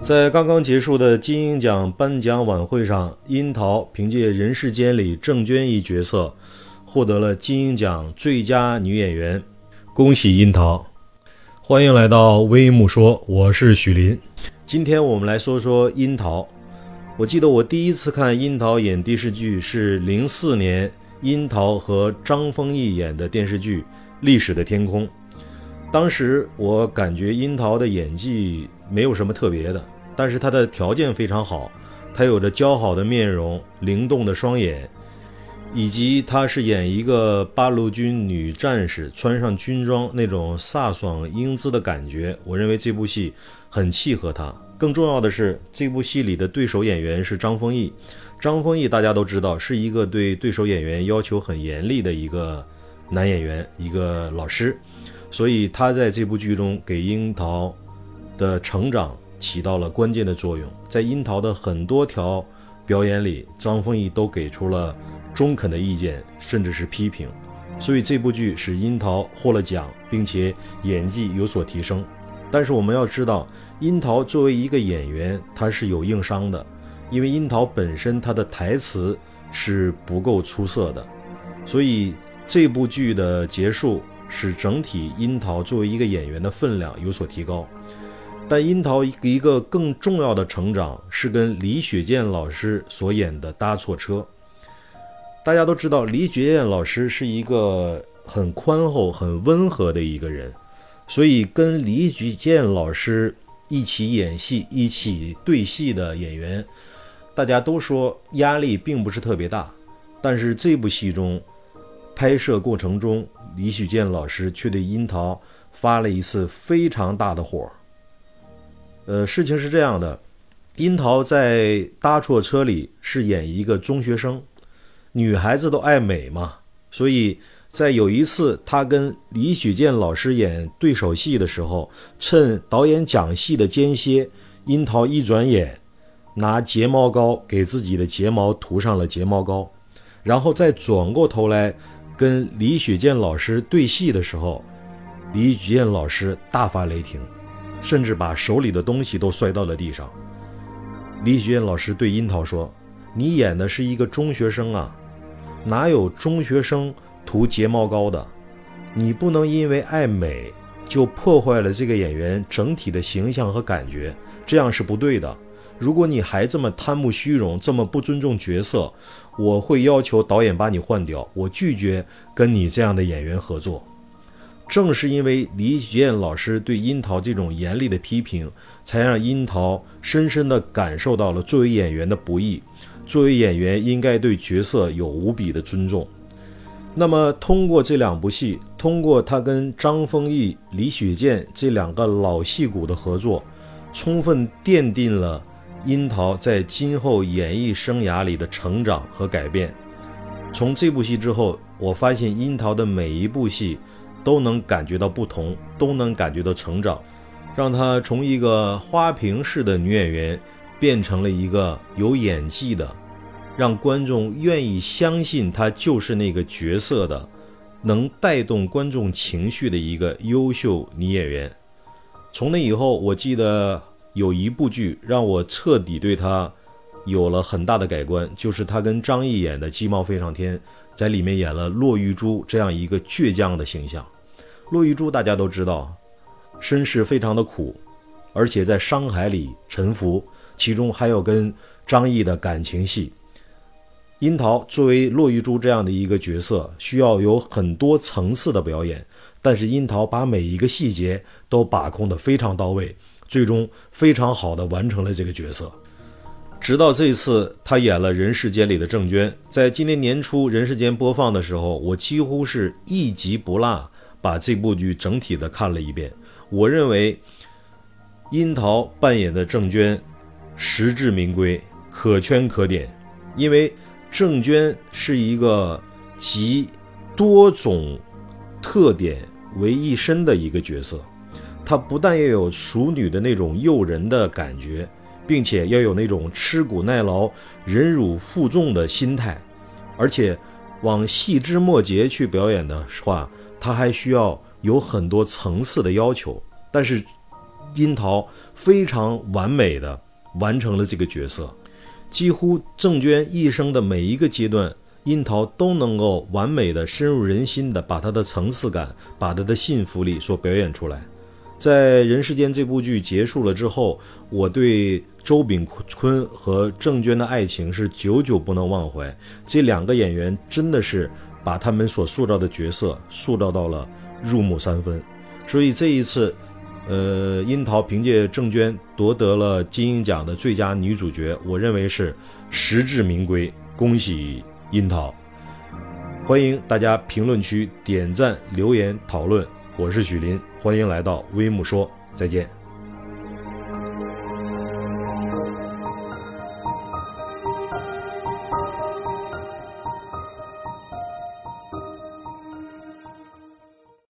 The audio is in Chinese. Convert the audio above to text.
在刚刚结束的金鹰奖颁奖晚会上，樱桃凭借《人世间》里郑娟一角色，获得了金鹰奖最佳女演员。恭喜樱桃！欢迎来到微木说，我是许林。今天我们来说说樱桃。我记得我第一次看樱桃演电视剧是零四年樱桃和张丰毅演的电视剧《历史的天空》。当时我感觉樱桃的演技没有什么特别的。但是她的条件非常好，她有着姣好的面容、灵动的双眼，以及她是演一个八路军女战士，穿上军装那种飒爽英姿的感觉。我认为这部戏很契合她。更重要的是，这部戏里的对手演员是张丰毅。张丰毅大家都知道是一个对对手演员要求很严厉的一个男演员，一个老师，所以他在这部剧中给樱桃的成长。起到了关键的作用，在樱桃的很多条表演里，张丰毅都给出了中肯的意见，甚至是批评，所以这部剧使樱桃获了奖，并且演技有所提升。但是我们要知道，樱桃作为一个演员，她是有硬伤的，因为樱桃本身她的台词是不够出色的，所以这部剧的结束使整体樱桃作为一个演员的分量有所提高。但樱桃一个更重要的成长是跟李雪健老师所演的《搭错车》。大家都知道，李雪健老师是一个很宽厚、很温和的一个人，所以跟李雪健老师一起演戏、一起对戏的演员，大家都说压力并不是特别大。但是这部戏中，拍摄过程中，李雪健老师却对樱桃发了一次非常大的火。呃，事情是这样的，樱桃在搭错车里是演一个中学生，女孩子都爱美嘛，所以在有一次她跟李雪健老师演对手戏的时候，趁导演讲戏的间歇，樱桃一转眼，拿睫毛膏给自己的睫毛涂上了睫毛膏，然后再转过头来跟李雪健老师对戏的时候，李雪健老师大发雷霆。甚至把手里的东西都摔到了地上。李雪健老师对樱桃说：“你演的是一个中学生啊，哪有中学生涂睫毛膏的？你不能因为爱美就破坏了这个演员整体的形象和感觉，这样是不对的。如果你还这么贪慕虚荣，这么不尊重角色，我会要求导演把你换掉。我拒绝跟你这样的演员合作。”正是因为李雪健老师对樱桃这种严厉的批评，才让樱桃深深地感受到了作为演员的不易。作为演员，应该对角色有无比的尊重。那么，通过这两部戏，通过他跟张丰毅、李雪健这两个老戏骨的合作，充分奠定了樱桃在今后演艺生涯里的成长和改变。从这部戏之后，我发现樱桃的每一部戏。都能感觉到不同，都能感觉到成长，让她从一个花瓶式的女演员变成了一个有演技的，让观众愿意相信她就是那个角色的，能带动观众情绪的一个优秀女演员。从那以后，我记得有一部剧让我彻底对她有了很大的改观，就是她跟张译演的《鸡毛飞上天》，在里面演了骆玉珠这样一个倔强的形象。骆玉珠大家都知道，身世非常的苦，而且在商海里沉浮，其中还有跟张译的感情戏。樱桃作为骆玉珠这样的一个角色，需要有很多层次的表演，但是樱桃把每一个细节都把控得非常到位，最终非常好的完成了这个角色。直到这次，他演了《人世间》里的郑娟，在今年年初《人世间》播放的时候，我几乎是一集不落。把这部剧整体的看了一遍，我认为樱桃扮演的郑娟实至名归，可圈可点。因为郑娟是一个集多种特点为一身的一个角色，她不但要有熟女的那种诱人的感觉，并且要有那种吃苦耐劳、忍辱负重的心态，而且往细枝末节去表演的话。他还需要有很多层次的要求，但是樱桃非常完美的完成了这个角色，几乎郑娟一生的每一个阶段，樱桃都能够完美的深入人心的把她的层次感、把她的幸福力所表演出来。在《人世间》这部剧结束了之后，我对周秉昆和郑娟的爱情是久久不能忘怀。这两个演员真的是把他们所塑造的角色塑造到了入木三分。所以这一次，呃，樱桃凭借郑娟夺得了金鹰奖的最佳女主角，我认为是实至名归。恭喜樱桃！欢迎大家评论区点赞、留言、讨论。我是许林，欢迎来到微木说，再见。